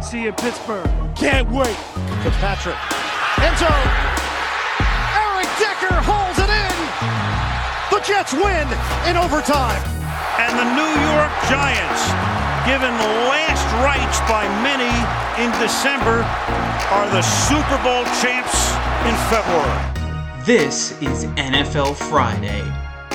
See you in Pittsburgh. Can't wait. Fitzpatrick. End zone. Eric Decker holds it in. The Jets win in overtime. And the New York Giants, given last rites by many in December, are the Super Bowl champs in February. This is NFL Friday,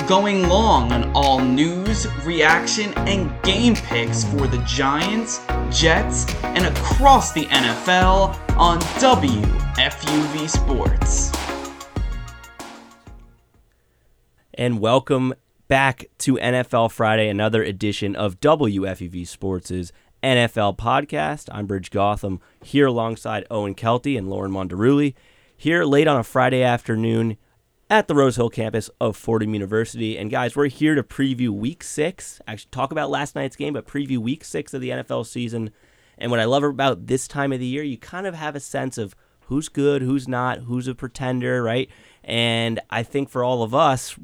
going long on all news, reaction, and game picks for the Giants, Jets, and across the NFL on WFUV Sports. and welcome back to NFL Friday, another edition of WFUV Sports' NFL podcast. I'm Brij Gautam here alongside Owen Kelty and Lauren Mondaruli. Here late on a Friday afternoon at the Rose Hill campus of Fordham University. And guys, we're here to preview week six, actually talk about last night's game, but preview week six of the NFL season. And what I love about this time of the year, you kind of have a sense of who's good, who's not, who's a pretender, right? And I think for all of us,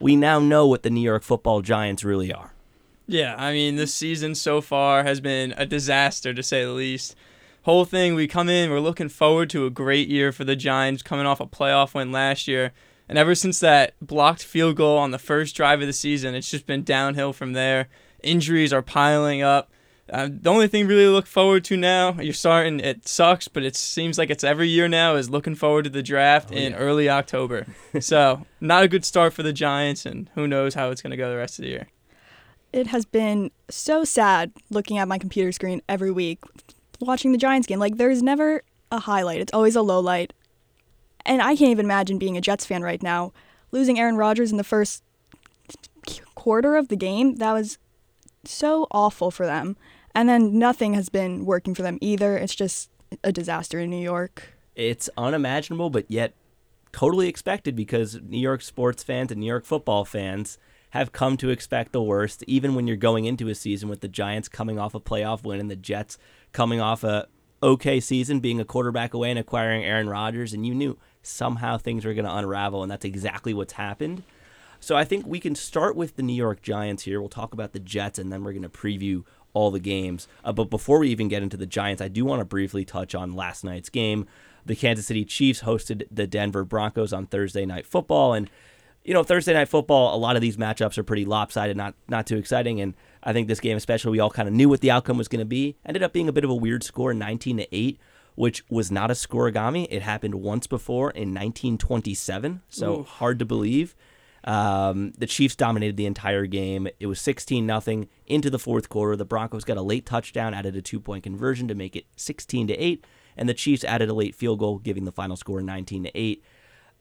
we now know what the New York football giants really are. Yeah, I mean, this season so far has been a disaster to say the least. Whole thing, we come in, we're looking forward to a great year for the Giants coming off a playoff win last year. And ever since that blocked field goal on the first drive of the season, it's just been downhill from there. Injuries are piling up. Uh, the only thing really to look forward to now, you're starting, it sucks, but it seems like it's every year now, is looking forward to the draft Oh, in yeah. early October. so, not a good start for the Giants, and who knows how it's going to go the rest of the year. It has been so sad looking at my computer screen every week, watching the Giants game. Like, there's never a highlight, it's always a low light. And I can't even imagine being a Jets fan right now. Losing Aaron Rodgers in the first quarter of the game, that was so awful for them. And then nothing has been working for them either. It's just a disaster in New York. It's unimaginable, but yet totally expected because New York sports fans and New York football fans have come to expect the worst, even when you're going into a season with the Giants coming off a playoff win and the Jets coming off a okay season, being a quarterback away and acquiring Aaron Rodgers, and you knew somehow things are going to unravel, and that's exactly what's happened. So I think we can start with the New York Giants here. We'll talk about the Jets, and then we're going to preview all the games. Uh, but before we even get into the Giants, I do want to briefly touch on last night's game. The Kansas City Chiefs hosted the Denver Broncos on Thursday Night Football, and you know Thursday Night Football, a lot of these matchups are pretty lopsided, not not too exciting. And I think this game, especially, we all kind of knew what the outcome was going to be. Ended up being a bit of a weird score, 19 to eight, which was not a scorigami. It happened once before in 1927, so Oof. hard to believe. Um, the Chiefs dominated the entire game. It was 16 nothing into the fourth quarter. The Broncos got a late touchdown, added a two point conversion to make it 16 to 8, and the Chiefs added a late field goal, giving the final score 19 to 8.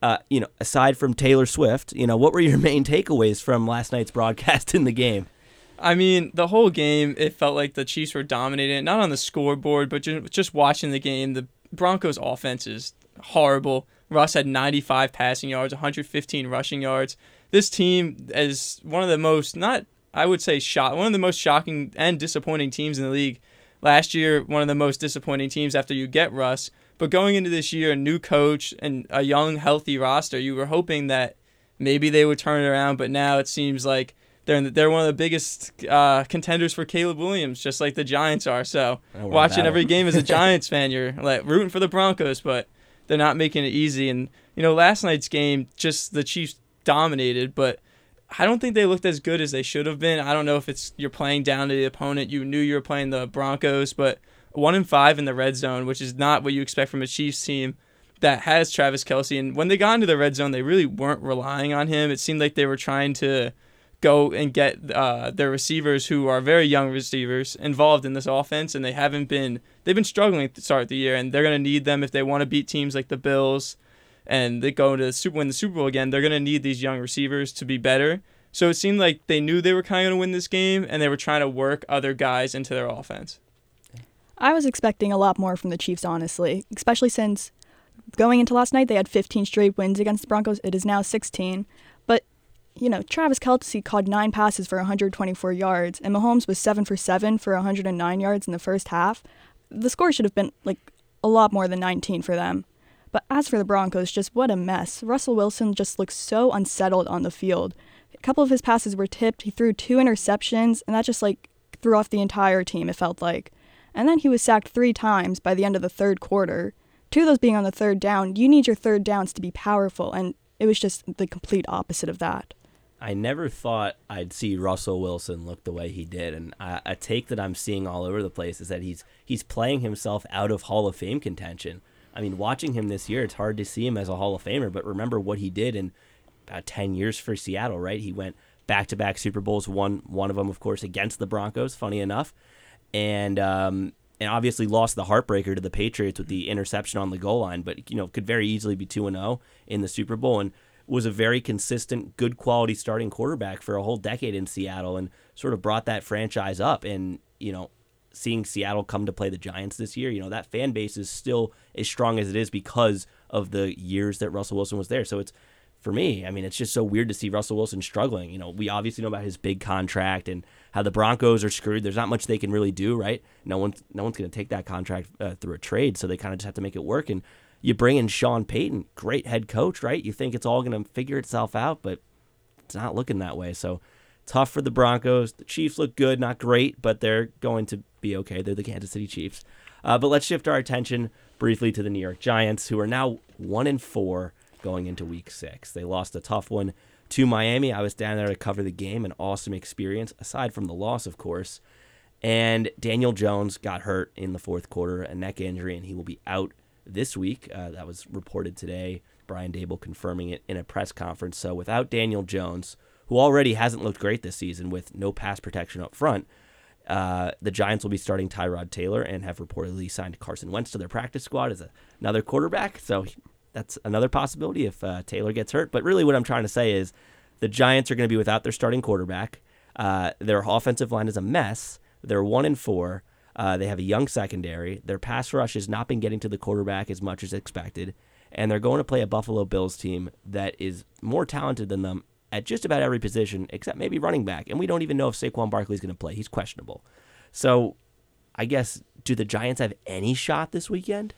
Uh, you know, aside from Taylor Swift, you know, what were your main takeaways from last night's broadcast in the game? I mean, the whole game, it felt like the Chiefs were dominating not on the scoreboard, but just, watching the game. The Broncos' offense is horrible. Russ had 95 passing yards, 115 rushing yards. This team is one of the most, not, I would say, shock, one of the most shocking and disappointing teams in the league. Last year, one of the most disappointing teams after you get Russ. But going into this year, a new coach and a young, healthy roster, you were hoping that maybe they would turn it around. But now it seems like they're in the, they're one of the biggest uh, contenders for Caleb Williams, just like the Giants are. So Oh, watching every game as a Giants fan, you're like rooting for the Broncos, but they're not making it easy. And you know, last night's game, just the Chiefs dominated, but I don't think they looked as good as they should have been. I don't know if it's you're playing down to the opponent. You knew you were playing the Broncos, but one in five in the red zone, which is not what you expect from a Chiefs team that has Travis Kelce. And when they got into the red zone, they really weren't relying on him. It seemed like they were trying to go and get uh, their receivers, who are very young receivers, involved in this offense, and they haven't been. They've been struggling to start the year, and they're going to need them if they want to beat teams like the Bills, and they go to the Super win the Super Bowl again. They're going to need these young receivers to be better. So it seemed like they knew they were kind of going to win this game, and they were trying to work other guys into their offense. I was expecting a lot more from the Chiefs, honestly, especially since going into last night they had 15 straight wins against the Broncos. It is now 16. You know, Travis Kelce caught nine passes for 124 yards, and Mahomes was 7 for 7 for 109 yards in the first half. The score should have been, like, a lot more than 19 for them. But as for the Broncos, just what a mess. Russell Wilson just looks so unsettled on the field. A couple of his passes were tipped. He threw two interceptions, and that just, like, threw off the entire team, it felt like. And then he was sacked three times by the end of the third quarter. Two of those being on the third down. You need your third downs to be powerful, and it was just the complete opposite of that. I never thought I'd see Russell Wilson look the way he did, and a, a take that I'm seeing all over the place is that he's he's playing himself out of Hall of Fame contention. I mean, watching him this year, it's hard to see him as a Hall of Famer, but remember what he did in about 10 years for Seattle, right? He went back to back Super Bowls, won one of them, of course, against the Broncos, funny enough, and um, and obviously lost the heartbreaker to the Patriots with the interception on the goal line, but you know could very easily be two and zero oh in the Super Bowl, and was a very consistent, good quality starting quarterback for a whole decade in Seattle, and sort of brought that franchise up. And you know, seeing Seattle come to play the Giants this year, you know that fan base is still as strong as it is because of the years that Russell Wilson was there. So it's for me, I mean, it's just so weird to see Russell Wilson struggling. You know, we obviously know about his big contract and how the Broncos are screwed. There's not much they can really do, right? No one's no one's going to take that contract uh, through a trade, so they kind of just have to make it work. And you bring in Sean Payton, great head coach, right? You think it's all going to figure itself out, but it's not looking that way. So tough for the Broncos. The Chiefs look good, not great, but they're going to be okay. They're the Kansas City Chiefs. Uh, but let's shift our attention briefly to the New York Giants, who are now one and four going into week six. They lost a tough one to Miami. I was down there to cover the game, an awesome experience, aside from the loss, of course. And Daniel Jones got hurt in the fourth quarter, a neck injury, and he will be out this week. Uh, that was reported today. Brian Daboll confirming it in a press conference. So without Daniel Jones, who already hasn't looked great this season with no pass protection up front, uh, the Giants will be starting Tyrod Taylor and have reportedly signed Carson Wentz to their practice squad as a, another quarterback. So that's another possibility if uh, Taylor gets hurt. But really, what I'm trying to say is the Giants are going to be without their starting quarterback. Uh, their offensive line is a mess. They're one and four. Uh, they have a young secondary. Their pass rush has not been getting to the quarterback as much as expected, and they're going to play a Buffalo Bills team that is more talented than them at just about every position except maybe running back. And we don't even know if Saquon Barkley is going to play. He's questionable. So, I guess do the Giants have any shot this weekend?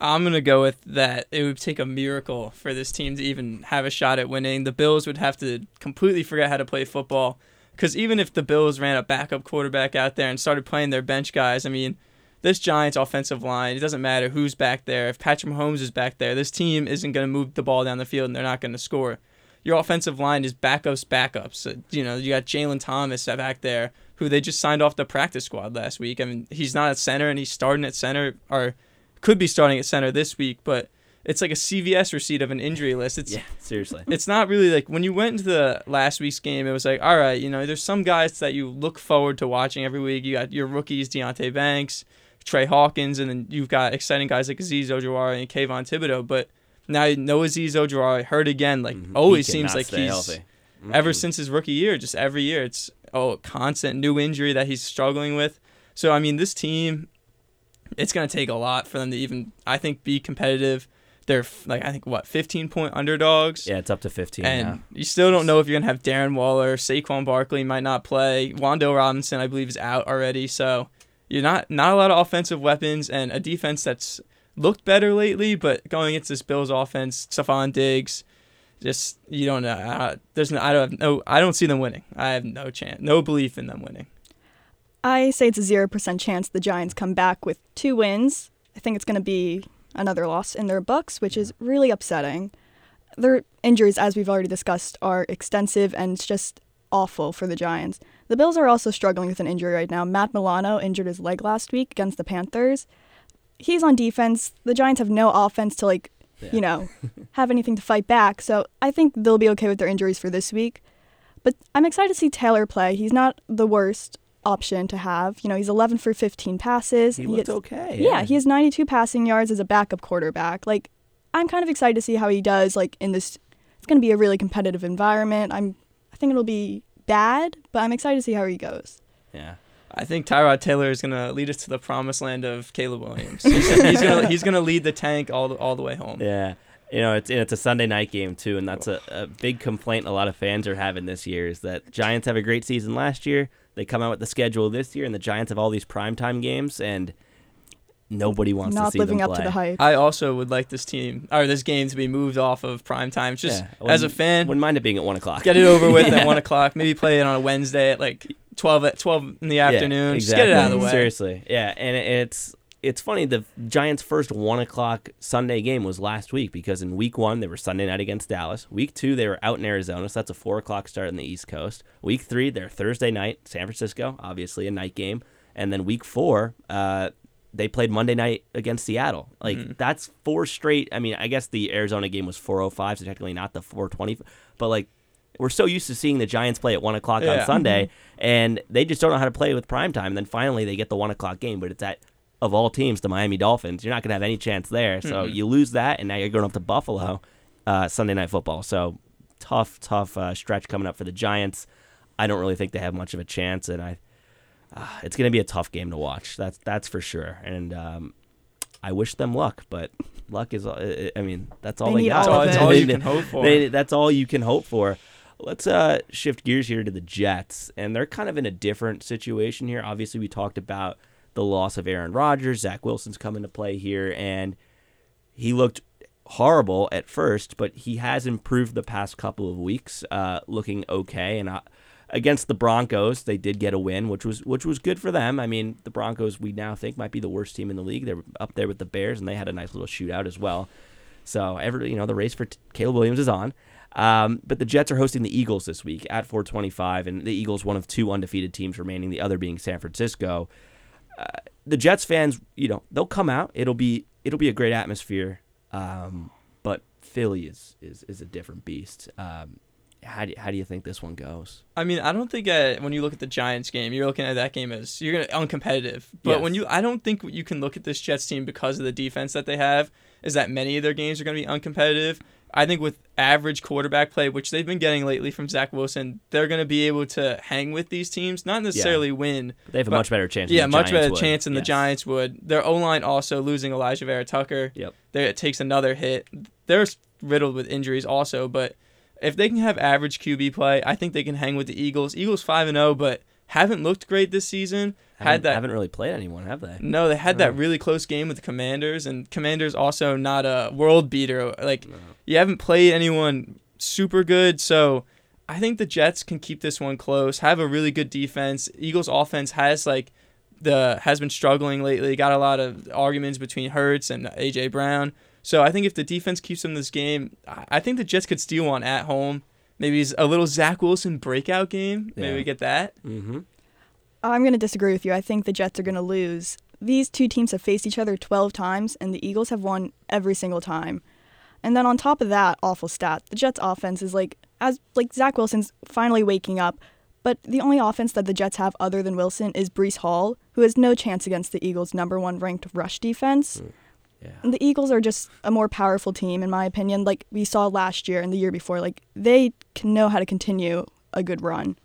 I'm gonna go with that. It would take a miracle for this team to even have a shot at winning. The Bills would have to completely forget how to play football. Because even if the Bills ran a backup quarterback out there and started playing their bench guys, I mean, this Giants offensive line, it doesn't matter who's back there. If Patrick Mahomes is back there, this team isn't going to move the ball down the field and they're not going to score. Your offensive line is backups, backups. Uh, you know, you got Jalen Thomas back there, who they just signed off the practice squad last week. I mean, he's not at center and he's starting at center, or could be starting at center this week, but it's like a CVS receipt of an injury list. It's yeah, seriously. It's not really like when you went into the last week's game, it was like, all right, you know, there's some guys that you look forward to watching every week. You got your rookies, Deonte Banks, Tre Hawkins, and then you've got exciting guys like Azeez Ojulari and Kayvon Thibodeaux. But now no Azeez Ojulari hurt again. Like mm-hmm. always seems like he's mm-hmm. ever since his rookie year, just every year it's oh constant new injury that he's struggling with. So I mean, this team it's going to take a lot for them to even, I think, be competitive. They're like I think what 15 point underdogs. Yeah, it's up to 15. And you still don't know if you're gonna have Darren Waller, Saquon Barkley might not play. Wan'Dale Robinson, I believe, is out already. So you're not not a lot of offensive weapons and a defense that's looked better lately. But going against this Bills offense, Stefon Diggs, just you don't know. Uh, there's no I don't have no I don't see them winning. I have no chance, no belief in them winning. I say it's a 0% chance the Giants come back with two wins. I think it's going to be another loss in their books, which is really upsetting. Their injuries, as we've already discussed, are extensive and it's just awful for the Giants. The Bills are also struggling with an injury right now. Matt Milano injured his leg last week against the Panthers. He's on defense. The Giants have no offense to, like, yeah. you know, have anything to fight back. So I think they'll be okay with their injuries for this week. But I'm excited to see Taylor play. He's not the worst option to have. You know, he's 11 for 15 passes. He, he looked okay. Yeah. yeah, he has 92 passing yards as a backup quarterback. Like, I'm kind of excited to see how he does. Like in this, it's going to be a really competitive environment. I'm, I think it'll be bad, but I'm excited to see how he goes. Yeah. I think Tyrod Taylor is gonna lead us to the promised land of Caleb Williams. He's, he's gonna he's gonna lead the tank all the, all the way home. Yeah. You know, it's it's a Sunday night game too, and that's a, a big complaint a lot of fans are having this year is that Giants have a great season last year. They come out with the schedule this year, and the Giants have all these primetime games, and nobody wants Not to see living them up to the hype. I also would like this team or this game to be moved off of prime time. Just Yeah, as a fan, wouldn't mind it being at one o'clock. get it over with Yeah. at one o'clock. Maybe play it on a Wednesday at like twelve at twelve in the Yeah, afternoon. Just get it out of the way. Seriously, yeah, and it's it's funny. The Giants' first one o'clock Sunday game was last week because in week one they were Sunday night against Dallas. Week two they were out in Arizona, so that's a four o'clock start on the East Coast. Week three they're Thursday night, San Francisco, obviously a night game, and then week four. Uh, they played Monday night against Seattle. Like Mm-hmm. that's four straight. I mean, I guess the Arizona game was 4:05, so technically not the 4:20. But like, we're so used to seeing the Giants play at one o'clock Yeah. on Sunday, and they just don't know how to play with prime time. Then finally, they get the one o'clock game, but it's at of all teams, the Miami Dolphins. You're not gonna have any chance there. So Mhm. you lose that, and now you're going up to Buffalo uh, Sunday night football. So tough, tough uh, stretch coming up for the Giants. I don't really think they have much of a chance, and I. Uh, it's going to be a tough game to watch. That's that's for sure. And um, I wish them luck, but luck is. uh, I mean, that's all They they, got. all That's all you can hope for. they- that's all you can hope for. Let's uh, shift gears here to the Jets, and they're kind of in a different situation here. Obviously, we talked about the loss of Aaron Rodgers. Zach Wilson's come into play here, and he looked horrible at first, but he has improved the past couple of weeks, uh, looking okay. And uh, against the Broncos, they did get a win, which was which was good for them. I mean, the Broncos we now think might be the worst team in the league. They're up there with the Bears, and they had a nice little shootout as well. So every you know the race for t- Caleb Williams is on. Um, but the Jets are hosting the Eagles this week at 425, and the Eagles one of two undefeated teams remaining, the other being San Francisco. Uh, the Jets fans, you know, they'll come out. It'll be it'll be a great atmosphere. Um, but Philly is, is is a different beast. Um, how do you, how do you think this one goes? I mean, I don't think uh, when you look at the Giants game, you're looking at that game as you're gonna uncompetitive. But Yes. when you, I don't think you can look at this Jets team because of the defense that they have. Is that many of their games are gonna be uncompetitive? I think with average quarterback play, which they've been getting lately from Zach Wilson, they're gonna be able to hang with these teams, not necessarily win. They have a much better chance. than Yeah, much Giants better would. chance than the Giants would. Their O line also losing Alijah Vera Tucker. Yep. There it takes another hit. They're riddled with injuries also, but if they can have average QB play, I think they can hang with the Eagles. Eagles five and zero, but haven't looked great this season. Haven't, had that haven't really played anyone, have they? no, they had that really close game with the Commanders, and Commanders also not a world beater. Like you haven't played anyone super good, so I think the Jets can keep this one close. Have a really good defense. Eagles offense has like the has been struggling lately. Got a lot of arguments between Hurts and AJ Brown. So I think if the defense keeps them this game, I I think the Jets could steal one at home. Maybe a little Zach Wilson breakout game. Maybe Yeah. we get that. Mm-hmm. I'm going to disagree with you. I think the Jets are going to lose. These two teams have faced each other 12 times, and the Eagles have won every single time. And then on top of that awful stat, the Jets' offense is like as like Zach Wilson's finally waking up, but the only offense that the Jets have other than Wilson is Breece Hall, who has no chance against the Eagles' number one ranked rush defense. Mm, yeah. And the Eagles are just a more powerful team, in my opinion. Like we saw last year and the year before, like they can know how to continue a good run.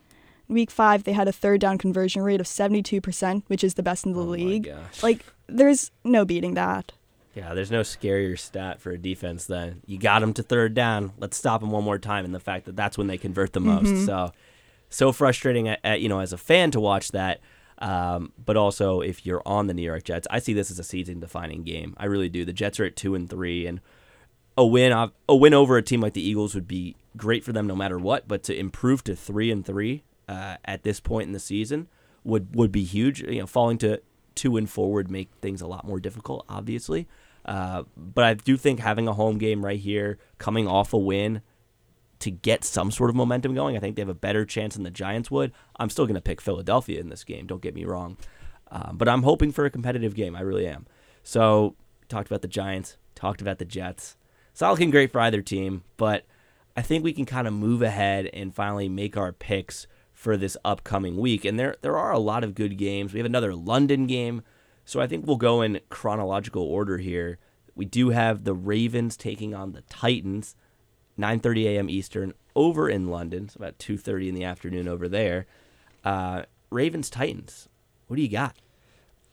Week five, they had a third down conversion rate of 72%, which is the best in the Oh league. Like, there's no beating that. Yeah, there's no scarier stat for a defense than you got them to third down. Let's stop them one more time, and the fact that that's when they convert the most. Mhm. So, so frustrating, at, at, you know, as a fan to watch that. Um, but also, if you're on the New York Jets, I see this as a season-defining game. I really do. The Jets are at two and three, and a win, a win over a team like the Eagles would be great for them no matter what. But to improve to three and three uh, at this point in the season would would be huge. You know, falling to two and four would make things a lot more difficult, obviously. Uh, but I do think having a home game right here, coming off a win, to get some sort of momentum going, I think they have a better chance than the Giants would. I'm still going to pick Philadelphia in this game. Don't get me wrong, um, but I'm hoping for a competitive game. I really am. So talked about the Giants, talked about the Jets. It's not looking great for either team, but I think we can kind of move ahead and finally make our picks for this upcoming week. And there there are a lot of good games. We have another London game, so I think we'll go in chronological order here. We do have the Ravens taking on the Titans, 9:30 a.m. Eastern over in London. It's about 2:30 in the afternoon over there. Uh, Ravens Titans. What do you got?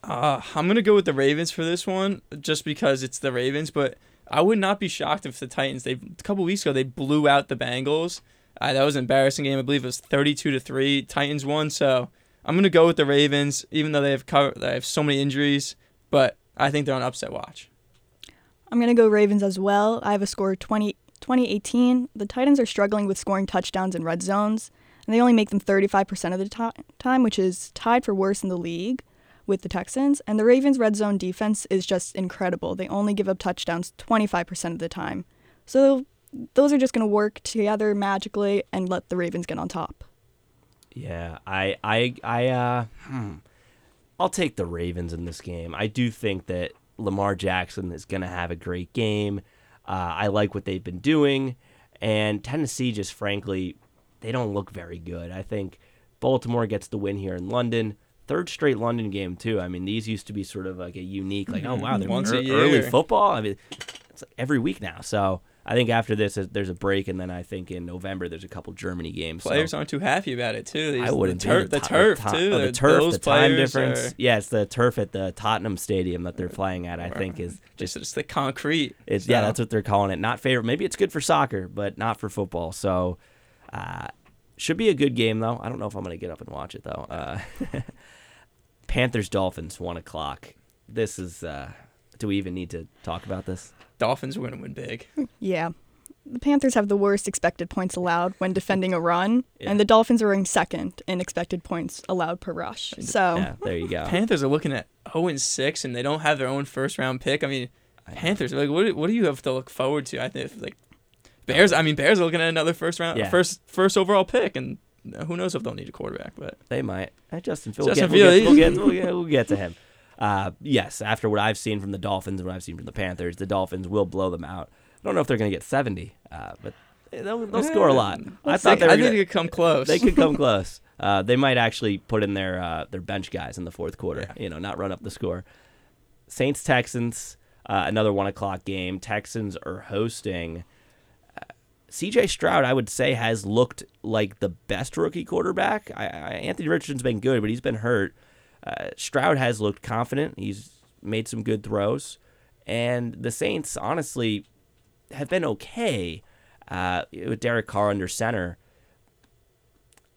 Uh, I'm gonna go with the Ravens for this one, just because it's the Ravens. But I would not be shocked if the Titans. They a couple weeks ago they blew out the Bengals. Uh, that was an embarrassing game. I believe it was 32 to three. Titans won. So I'm gonna go with the Ravens, even though they have cover, they have so many injuries. But I think they're on upset watch. I'm to go Ravens as well. I have a score 20, 2018. The Titans are struggling with scoring touchdowns in red zones, and they only make them 35% of the to- time, which is tied for worst in the league with the Texans. And the Ravens' red zone defense is just incredible. They only give up touchdowns 25% of the time. So those are just going to work together magically and let the Ravens get on top. Yeah, I, I, I, uh, hmm. I'll take the Ravens in this game. I do think that Lamar Jackson is going to have a great game. Uh, I like what they've been doing, and Tennessee just frankly, they don't look very good. I think Baltimore gets the win here in London. Third straight London game too. I mean, these used to be sort of like a unique, like oh wow, they're Once a ear- early football. I mean, it's like every week now. So I think after this, there's a break, and then I think in November there's a couple Germany games. so- Players aren't too happy about it too. These, I wouldn't the, tur- the ti- turf too. oh, the turf, those the time difference. are- Yeah, it's the turf at the Tottenham Stadium that they're playing at. I think is just just the concrete. it's yeah, that's what they're calling it. Not favorite. Maybe it's good for soccer, but not for football. So, uh, should be a good game though. I don't know if I'm gonna get up and watch it though. Uh, Panthers Dolphins one o'clock. This is. Uh, do we even need to talk about this? Dolphins are going to win big. Yeah. The Panthers have the worst expected points allowed when defending a run, Yeah. and the Dolphins are ranked second in expected points allowed per rush. So Yeah, there you go. Panthers are looking at 0 and 6, and they don't have their own first round pick. I mean, Panthers like what? do- What do you have to look forward to? I think like Bears. I mean, Bears are looking at another first round, Yeah. first first overall pick, and who knows if they'll need a quarterback. But They might. Justin Fields. Justin we'll, get, we'll, Fields. get, we'll, get, we'll get to him. Uh, yes, after what I've seen from the Dolphins and what I've seen from the Panthers, the Dolphins will blow them out. I don't know if they're going to get 70, uh, but they'll, they'll score a lot. I thought they were I think gonna- they could come close. They could come close. Uh, they might actually put in their uh, their bench guys in the fourth quarter. You know, not run up the score. Saints Texans, uh, another one o'clock game. Texans are hosting. Uh, C.J. Stroud, I would say, has looked like the best rookie quarterback. I, I, Anthony Richardson's been good, but he's been hurt. Uh, Stroud has looked confident. He's made some good throws, and the Saints, honestly, have been okay uh, with Derek Carr under center.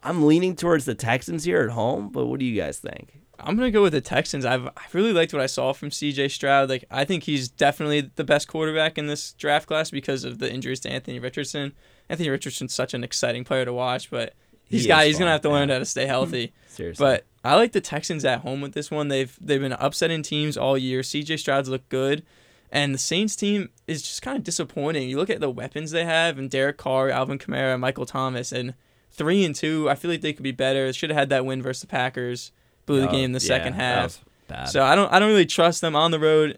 I'm leaning towards the Texans here at home, but what do you guys think? I'm gonna go with the Texans. I've I really liked what I saw from C.J. Stroud. Like I think he's definitely the best quarterback in this draft class because of the injuries to Anthony Richardson. Anthony Richardson's such an exciting player to watch, but he's He got he's gonna have to learn how to stay healthy. Seriously. But I like the Texans at home with this one. They've they've been upsetting teams all year. C.J. Stroud's looked good. And the Saints team is just kind of disappointing. You look at the weapons they have, and Derek Carr, Alvin Kamara, Michael Thomas, and three and two. I feel like they could be better. Should have had that win versus the Packers. Blew the Oh, game in the yeah, second that half. was bad. So I don't I don't really trust them on the road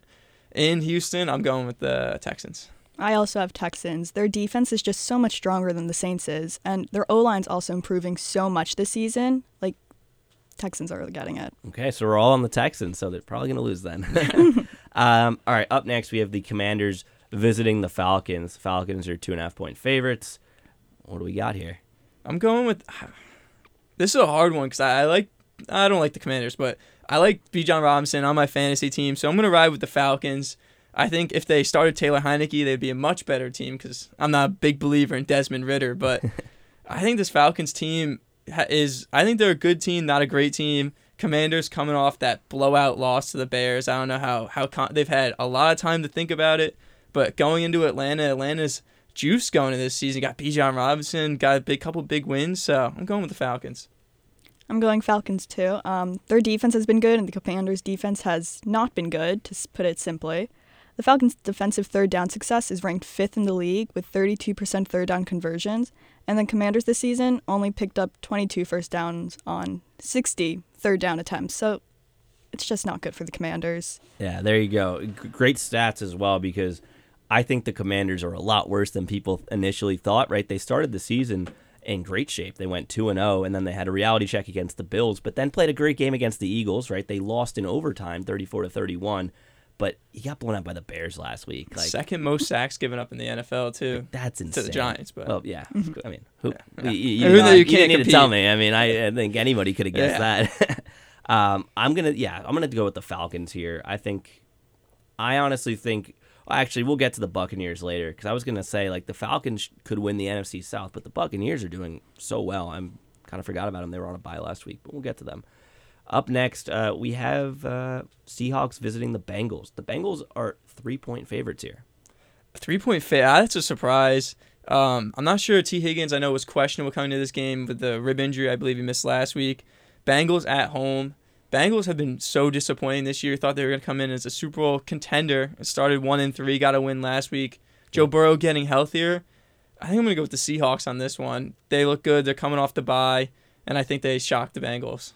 in Houston. I'm going with the Texans. I also have Texans. Their defense is just so much stronger than the Saints is, and their O line's also improving so much this season. Like Texans are getting it. Okay, so we're all on the Texans, so they're probably going to lose then. um, all right, up next we have the Commanders visiting the Falcons. Falcons are two and a half point favorites. What do we got here? I'm going with this is a hard one because I, I like I don't like the Commanders, but I like Bijan Robinson on my fantasy team, so I'm gonna ride with the Falcons. I think if they started Taylor Heinicke, they'd be a much better team because I'm not a big believer in Desmond Ridder, but I think this Falcons team ha- is. I think they're a good team, not a great team. Commanders coming off that blowout loss to the Bears. I don't know how how con- they've had a lot of time to think about it, but going into Atlanta, Atlanta's juice going into this season. Got Bijan Robinson, got a big couple big wins, so I'm going with the Falcons. I'm going Falcons too. Um, their defense has been good, and the Commanders' defense has not been good, to put it simply. The Falcons' defensive third down success is ranked fifth in the league with 32% third down conversions, and the Commanders this season only picked up 22 first downs on 60 third down attempts. So it's just not good for the Commanders. Yeah, there you go. Great stats as well because I think the Commanders are a lot worse than people initially thought. Right? They started the season in great shape. They went two and zero, and then they had a reality check against the Bills, but then played a great game against the Eagles. Right? They lost in overtime, thirty four to thirty one, but he got blown out by the Bears last week. Like Second most sacks given up in the NFL too. that's insane to the Giants, but well, yeah. I mean, who? Yeah. You, you, Who you, that you you can't didn't need to tell me. I mean, I, I think anybody could have guessed that. Um, I'm gonna yeah, I'm gonna go with the Falcons here. I think, I honestly think. Actually, we'll get to the Buccaneers later because I was gonna say like the Falcons could win the NFC South, but the Buccaneers are doing so well. I'm kind of forgot about them. They were on a bye last week, but we'll get to them. Up next, uh, we have uh, Seahawks visiting the Bengals. The Bengals are three point favorites here. Three point favorite. That's a surprise. Um, I'm not sure. Tee Higgins, I know, was questionable coming to this game with the rib injury. I believe he missed last week. Bengals at home. Bengals have been so disappointing this year. Thought they were going to come in as a Super Bowl contender. It started one and three, got a win last week. Joe Burrow getting healthier. I think I'm going to go with the Seahawks on this one. They look good. They're coming off the bye, and I think they shocked the Bengals.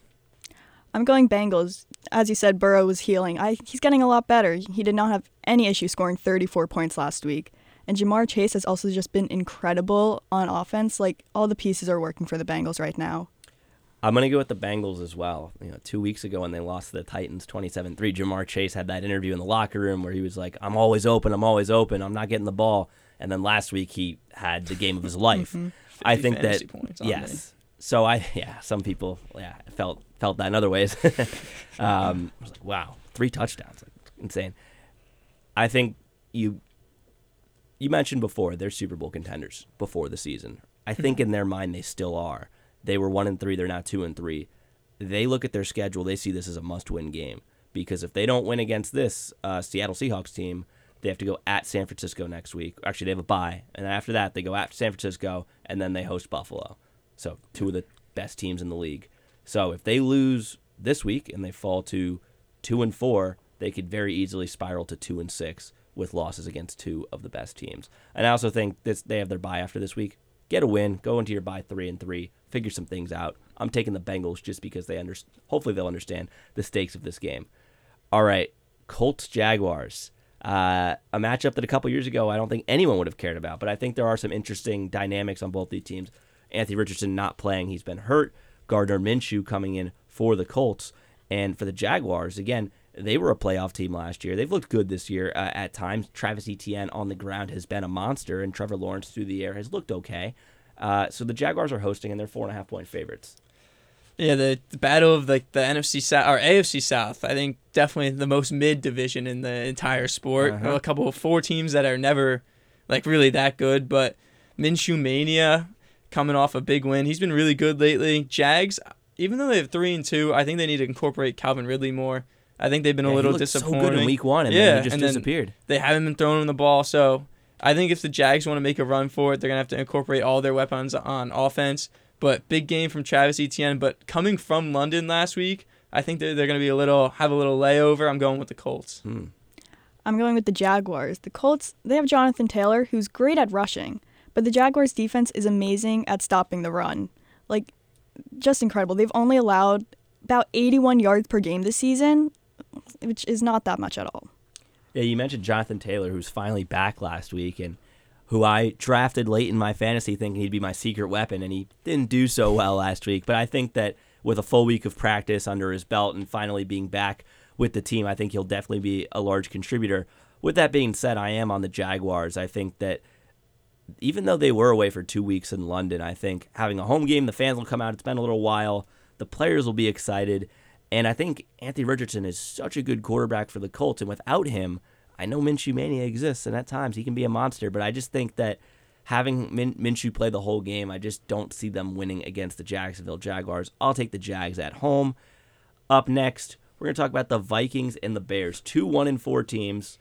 I'm going Bengals. As you said, Burrow was healing. I, he's getting a lot better. He did not have any issue scoring 34 points last week. And Ja'Marr Chase has also just been incredible on offense. Like all the pieces are working for the Bengals right now. I'm gonna go with the Bengals as well. You know, two weeks ago when they lost to the Titans 27-3, Ja'Marr Chase had that interview in the locker room where he was like, "I'm always open. I'm always open. I'm not getting the ball." And then last week he had the game of his life. Mm-hmm. I think that points on yes. So I yeah, some people yeah felt felt that in other ways. um, I was like, wow, three touchdowns, like, insane. I think you you mentioned before they're Super Bowl contenders before the season. I think in their mind they still are. They were one and three. They're now two and three. They look at their schedule. They see this as a must-win game because if they don't win against this uh, Seattle Seahawks team, they have to go at San Francisco next week. Actually, they have a bye, and after that they go at San Francisco, and then they host Buffalo. So two of the best teams in the league. So if they lose this week and they fall to two and four, they could very easily spiral to two and six with losses against two of the best teams. And I also think this they have their bye after this week. Get a win, go into your bye three and three, figure some things out. I'm taking the Bengals just because they under hopefully they'll understand the stakes of this game. All right, Colts Jaguars. Uh, a matchup that a couple years ago I don't think anyone would have cared about, but I think there are some interesting dynamics on both these teams. Anthony Richardson not playing, he's been hurt. Gardner Minshew coming in for the Colts. And for the Jaguars, again, they were a playoff team last year. They've looked good this year uh, at times. Travis Etienne on the ground has been a monster, and Trevor Lawrence through the air has looked okay. Uh, so the Jaguars are hosting, and they're four and a half point favorites. Yeah, the, the battle of like the, NFC South or AFC South. I think definitely the most mid division in the entire sport. Uh-huh. A couple of four teams that are never like really that good, but Minshew mania coming off a big win. He's been really good lately. Jags, even though they have three and two, I think they need to incorporate Calvin Ridley more. I think they've been Yeah, a he little looked so good in disappointing. week one, and yeah, then he just and then disappeared. They haven't been throwing him the ball, so I think if the Jags want to make a run for it, they're gonna have to incorporate all their weapons on offense. But big game from Travis Etienne. But coming from London last week, I think they're, they're gonna be a little have a little layover. I'm going with the Colts. Hmm. I'm going with the Jaguars. The Colts, they have Jonathan Taylor, who's great at rushing, but the Jaguars' defense is amazing at stopping the run. Like, just incredible. They've only allowed about 81 yards per game this season, which is not that much at all. Yeah, you mentioned Jonathan Taylor, who's finally back last week, and who I drafted late in my fantasy thinking he'd be my secret weapon, and he didn't do so well last week. But I think that with a full week of practice under his belt and finally being back with the team, I think he'll definitely be a large contributor. With that being said, I am on the Jaguars. I think that even though they were away for two weeks in London, I think having a home game, the fans will come out. It's been a little while. The players will be excited. And I think Anthony Richardson is such a good quarterback for the Colts. And without him, I know Minshew Mania exists, and at times he can be a monster. But I just think that having Min- Minshew play the whole game, I just don't see them winning against the Jacksonville Jaguars. I'll take the Jags at home. Up next, we're going to talk about the Vikings and the Bears. Two one and four teams.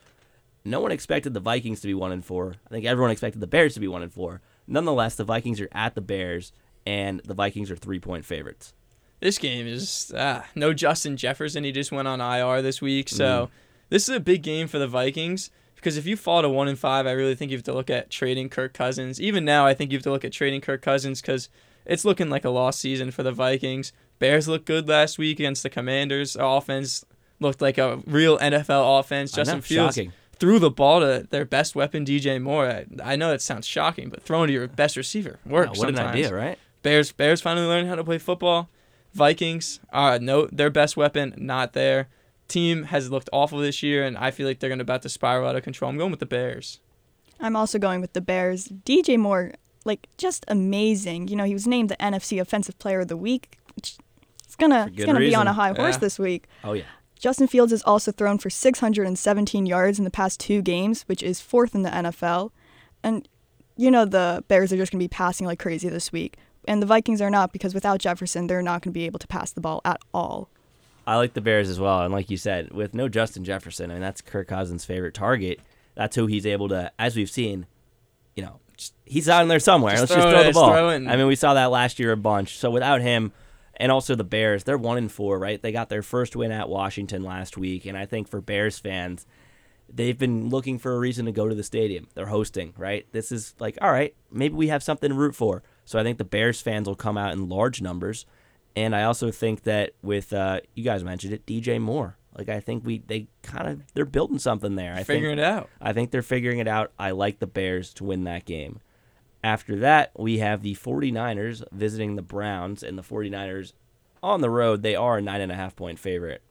No one expected the Vikings to be one and four. I think everyone expected the Bears to be one and four. Nonetheless, the Vikings are at the Bears, and the Vikings are three point favorites. This game is ah, no Justin Jefferson. He just went on IR this week, so Mm. this is a big game for the Vikings. Because if you fall to one and five, I really think you have to look at trading Kirk Cousins. Even now, I think you have to look at trading Kirk Cousins because it's looking like a lost season for the Vikings. Bears looked good last week against the Commanders. Our offense looked like a real NFL offense. Justin Fields shocking. Threw the ball to their best weapon, DJ Moore. I, I know it sounds shocking, but throwing to your best receiver works. Wow, what an idea, right? Bears Bears finally learning how to play football. Vikings, uh, no, their best weapon not there. Team has looked awful this year, and I feel like they're going to about to spiral out of control. I'm going with the Bears. I'm also going with the Bears. DJ Moore, like, just amazing. You know, he was named the NFC Offensive Player of the Week, which is gonna it's gonna be on a high horse Yeah. this week. Oh yeah. Justin Fields has also thrown for 617 yards in the past two games, which is fourth in the NFL. And you know the Bears are just going to be passing like crazy this week. And the Vikings are not because without Jefferson, they're not going to be able to pass the ball at all. I like the Bears as well, and like you said, with no Justin Jefferson, I mean that's Kirk Cousins' favorite target. That's who he's able to, as we've seen, you know, just- he's out in there somewhere. Just Let's throw just it, throw the ball. throw it. I mean, we saw that last year a bunch. So without him, and also the Bears, they're one and four, right? They got their first win at Washington last week, and I think for Bears fans, they've been looking for a reason to go to the stadium. They're hosting, right? This is like, all right, maybe we have something to root for. So I think the Bears fans will come out in large numbers. And I also think that with uh, you guys mentioned it, DJ Moore. Like I think we they kind of they're building something there. I Figuring think, it out. I think they're figuring it out. I like the Bears to win that game. After that, we have the 49ers visiting the Browns, and the 49ers on the road, they are a nine and a half point favorite.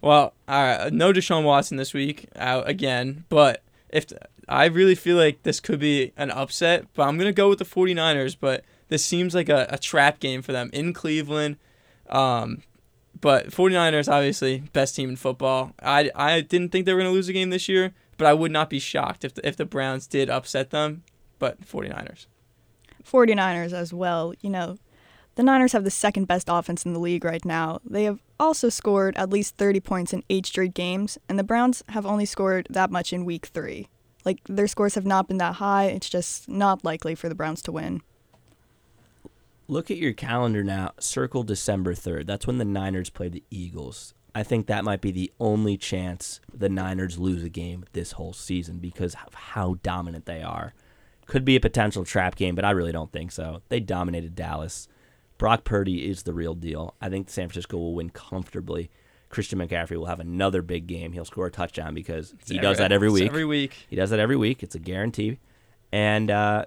Well, uh, no Deshaun Watson this week out again, but if I really feel like this could be an upset, but I'm gonna go with the 49ers. But this seems like a, a trap game for them in Cleveland. Um, but 49ers obviously best team in football. I I didn't think they were gonna lose a game this year, but I would not be shocked if the, if the Browns did upset them. But 49ers. 49ers as well. You know, the Niners have the second best offense in the league right now. They have also scored at least 30 points in eight straight games, and the Browns have only scored that much in week three. Like, their scores have not been that high. It's just not likely for the Browns to win. Look at your calendar now. Circle December 3rd. That's when the Niners play the Eagles. I think that might be the only chance the Niners lose a game this whole season because of how dominant they are. Could be a potential trap game, but I really don't think so. They dominated Dallas. Brock Purdy is the real deal. I think San Francisco will win comfortably. Christian McCaffrey will have another big game. He'll score a touchdown because he does that every week. Every week. He does that every week. It's a guarantee. And uh,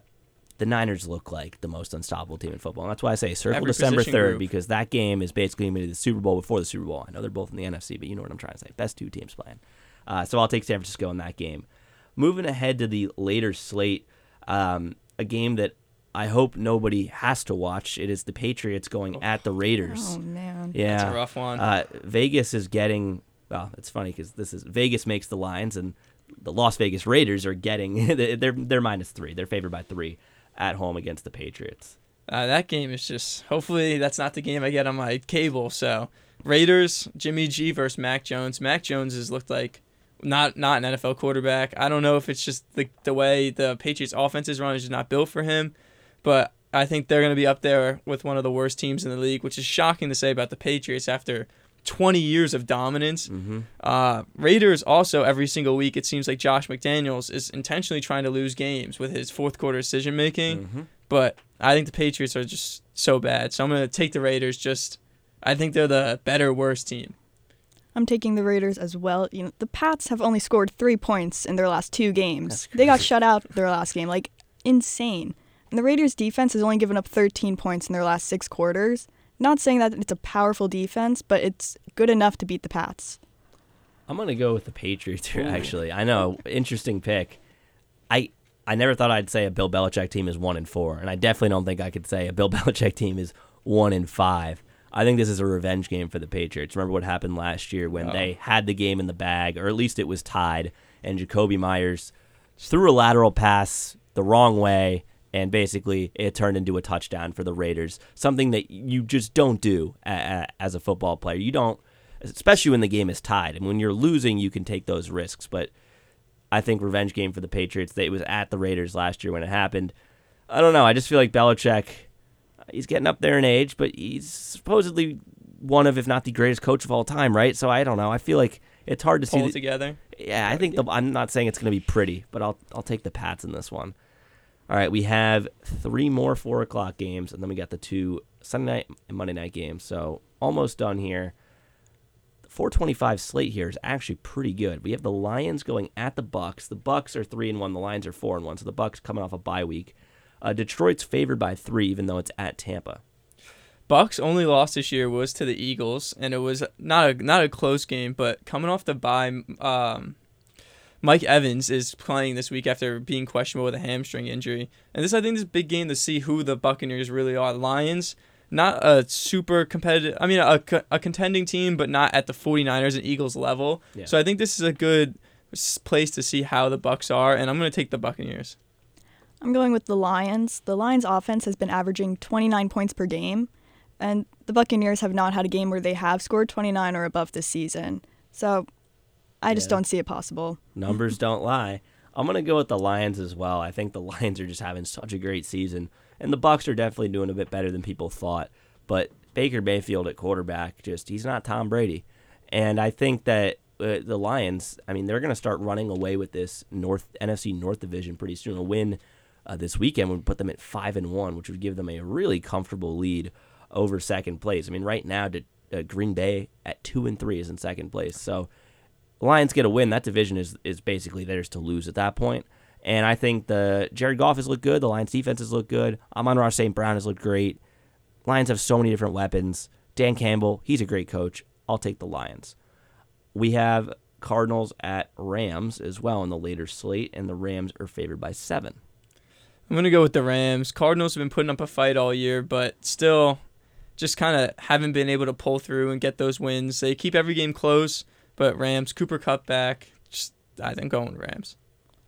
the Niners look like the most unstoppable team in football. And that's why I say circle Every December 3rd group. because that game is basically going to be the Super Bowl before the Super Bowl. I know they're both in the NFC, but you know what I'm trying to say. Best two teams playing. Uh, so I'll take San Francisco in that game. Moving ahead to the later slate, um, a game that I hope nobody has to watch. It is the Patriots going at the Raiders. Oh, man. Yeah, That's a rough one. Uh, Vegas is getting. Well, it's funny because this is Vegas makes the lines, and the Las Vegas Raiders are getting. They're they're minus three. They're favored by three at home against the Patriots. Uh, that game is just. Hopefully, that's not the game I get on my cable. So, Raiders, Jimmy G versus Mac Jones. Mac Jones has looked like not not an NFL quarterback. I don't know if it's just the the way the Patriots offense is run is just not built for him, but I think they're going to be up there with one of the worst teams in the league, which is shocking to say about the Patriots after 20 years of dominance. Uh, Raiders also every single week it seems like Josh McDaniels is intentionally trying to lose games with his fourth quarter decision making. But I think the Patriots are just so bad, so I'm going to take the Raiders. Just I think they're the better, worse team. I'm taking the Raiders as well. You know, the Pats have only scored three points in their last two games. They got shut out their last game, like insane. And the Raiders' defense has only given up 13 points in their last six quarters. Not saying that it's a powerful defense, but it's good enough to beat the Pats. I'm gonna go with the Patriots here. Actually, I know, interesting pick. I I never thought I'd say a Bill Belichick team is one and four, and I definitely don't think I could say a Bill Belichick team is one and five. I think this is a revenge game for the Patriots. Remember what happened last year when they had the game in the bag, or at least it was tied, and Jakobi Meyers threw a lateral pass the wrong way, and basically it turned into a touchdown for the Raiders. Something that you just don't do a- a- as a football player. You don't, especially when the game is tied. And when you're losing, you can take those risks. But I think revenge game for the Patriots. They, it was at the Raiders last year when it happened. I don't know. I just feel like Belichick, he's getting up there in age, but he's supposedly one of, if not the greatest coach of all time, right? So I don't know. I feel like it's hard to see. Pull the- together. yeah, I think the, I'm not saying it's going to be pretty, but I'll I'll take the Pats in this one. All right, we have three more four o'clock games, and then we got the two Sunday night and Monday night games. So almost done here. The 425 slate here is actually pretty good. We have the Lions going at the Bucs. The Bucs are three and one. The Lions are four and one. So the Bucs coming off a bye week. Uh, Detroit's favored by three, even though it's at Tampa. Bucs only loss this year was to the Eagles, and it was not a not a close game. But coming off the bye, um, Mike Evans is playing this week after being questionable with a hamstring injury, and this I think this is a big game to see who the Buccaneers really are. Lions, not a super competitive. I mean, a, a contending team, but not at the 49ers and Eagles level. Yeah. So I think this is a good place to see how the Bucs are, and I'm going to take the Buccaneers. I'm going with the Lions. The Lions offense has been averaging 29 points per game, and the Buccaneers have not had a game where they have scored 29 or above this season. So I just Yeah. don't see it possible. Numbers don't lie. I'm gonna go with the Lions as well. I think the Lions are just having such a great season, and the Bucs are definitely doing a bit better than people thought. But Baker Mayfield at quarterback, just he's not Tom Brady, and I think that uh, the Lions, I mean, they're gonna start running away with this North NFC North division pretty soon. A win uh, this weekend would put them at five and one, which would give them a really comfortable lead over second place. I mean, right now, to, uh, Green Bay at two and three is in second place, so. Lions get a win, that division is is basically theirs to lose at that point. And I think the Jared Goff has looked good. The Lions defense has looked good. Amon-Ra St. Brown has looked great. Lions have so many different weapons. Dan Campbell, he's a great coach. I'll take the Lions. We have Cardinals at Rams as well in the later slate, and the Rams are favored by seven. I'm going to go with the Rams. Cardinals have been putting up a fight all year, but still just kind of haven't been able to pull through and get those wins. They keep every game close, but Rams, Cooper Kupp back. Just, I think going Rams.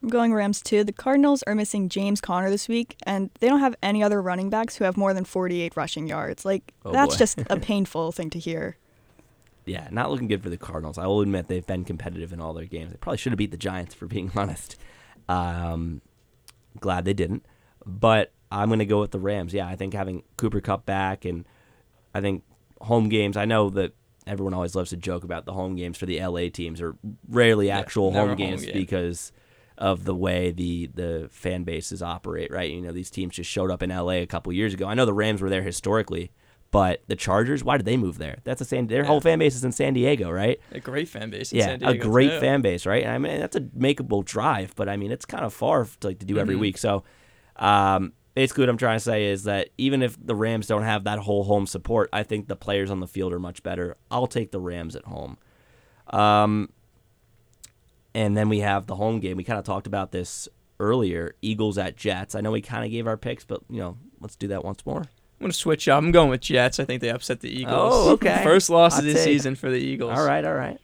I'm going Rams too. The Cardinals are missing James Conner this week, and they don't have any other running backs who have more than 48 rushing yards. Like, Oh, that's boy. just a painful thing to hear. Yeah, not looking good for the Cardinals. I will admit they've been competitive in all their games. They probably should have beat the Giants, for being honest. Um, glad they didn't. But I'm going to go with the Rams. Yeah, I think having Cooper Kupp back and I think home games, I know that everyone always loves to joke about the home games for the LA teams are rarely actual never home home games game. because of the way the the fan bases operate, right? You know, these teams just showed up in LA a couple years ago. I know the Rams were there historically, but the Chargers, why did they move there? That's a San their whole fan base is in San Diego, right? A great fan base in yeah, San Diego. a great too. fan base, right? I mean, that's a makeable drive, but I mean, it's kind of far to, like to do every Mhm. week. So, um, basically, what I'm trying to say is that even if the Rams don't have that whole home support, I think the players on the field are much better. I'll take the Rams at home. Um, and then we have the home game. We kind of talked about this earlier. Eagles at Jets. I know we kind of gave our picks, but you know, let's do that once more. I'm going to switch up. I'm going with Jets. I think they upset the Eagles. Oh, okay. First loss Hot of this take. season for the Eagles. All right, all right.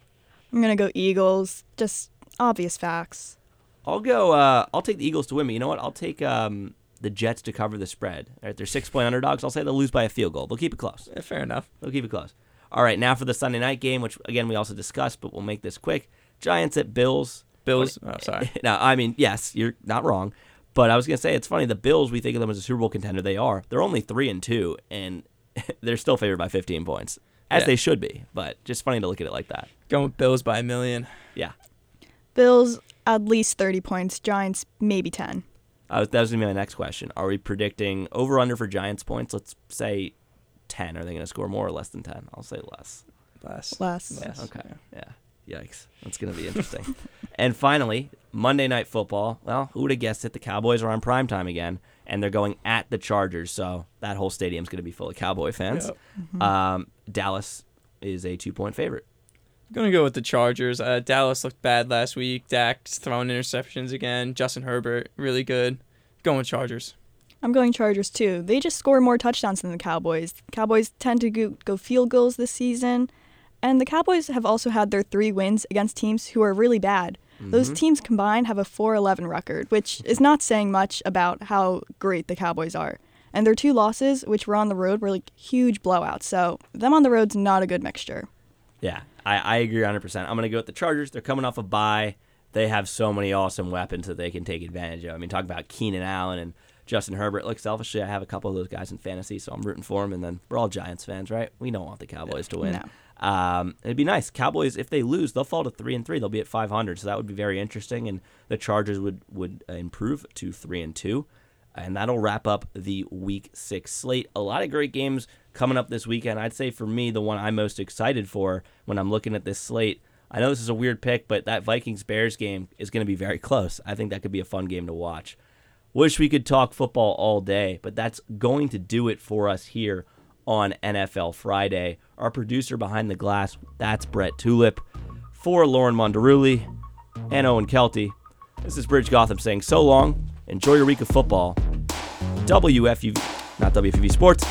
I'm going to go Eagles. Just obvious facts. I'll go. Uh, I'll take the Eagles to win. But you know what? I'll take um, the Jets to cover the spread. All right, they're six point underdogs. I'll say they'll lose by a field goal. They'll keep it close. Yeah, fair enough. They'll keep it close. All right, now for the Sunday night game, which again we also discussed, but we'll make this quick. Giants at Bills. Bills. Oh, sorry. no, I mean, yes, you're not wrong, but I was gonna say it's funny. The Bills, we think of them as a Super Bowl contender. They are. They're only three and two, and they're still favored by 15 points, as Yeah. they should be. But just funny to look at it like that. Going with Bills by a million. Yeah. Bills at least 30 points. Giants maybe 10. I was, that was gonna be my next question. Are we predicting over under for Giants points? Let's say ten. Are they gonna score more or less than ten? I'll say less. Less. Less. Yeah. Okay. Yeah. Yikes. That's gonna be interesting. and finally, Monday Night Football. Well, who would have guessed it? The Cowboys are on prime time again, and they're going at the Chargers. So that whole stadium's gonna be full of Cowboy fans. Yep. Um, Dallas is a two point favorite. I'm Going to go with the Chargers. Uh, Dallas looked bad last week. Dak's throwing interceptions again. Justin Herbert, really good. Going with Chargers. I'm going Chargers too. They just score more touchdowns than the Cowboys. Cowboys tend to go, go field goals this season, and the Cowboys have also had their three wins against teams who are really bad. Those Mhm. teams combined have a 4-11 record, which is not saying much about how great the Cowboys are. And their two losses, which were on the road, were like huge blowouts. So them on the road's not a good mixture. Yeah, I, I agree 100%. I'm going to go with the Chargers. They're coming off a bye. They have so many awesome weapons that they can take advantage of. I mean, talk about Keenan Allen and Justin Herbert. Look, selfishly, I have a couple of those guys in fantasy, so I'm rooting for them. And then we're all Giants fans, right? We don't want the Cowboys to win. No. Um, it'd be nice. Cowboys, if they lose, they'll fall to three and three. They'll be at 500, so that would be very interesting. And the Chargers would would improve to three and two, and that'll wrap up the Week Six slate. A lot of great games coming up this weekend. I'd say for me, the one I'm most excited for when I'm looking at this slate. I know this is a weird pick, but that Vikings Bears game is going to be very close. I think that could be a fun game to watch. Wish we could talk football all day, but that's going to do it for us here on NFL Friday. Our producer behind the glass, that's Brett Tulip. For Lauren Mondaruli and Owen Kelty, this is Brij Gautam saying so long. Enjoy your week of football. WFUV, not WFUV Sports,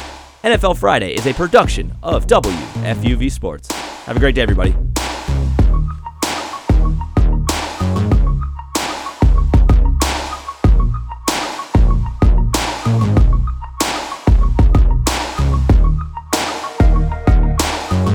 NFL Friday is a production of WFUV Sports. Have a great day, everybody.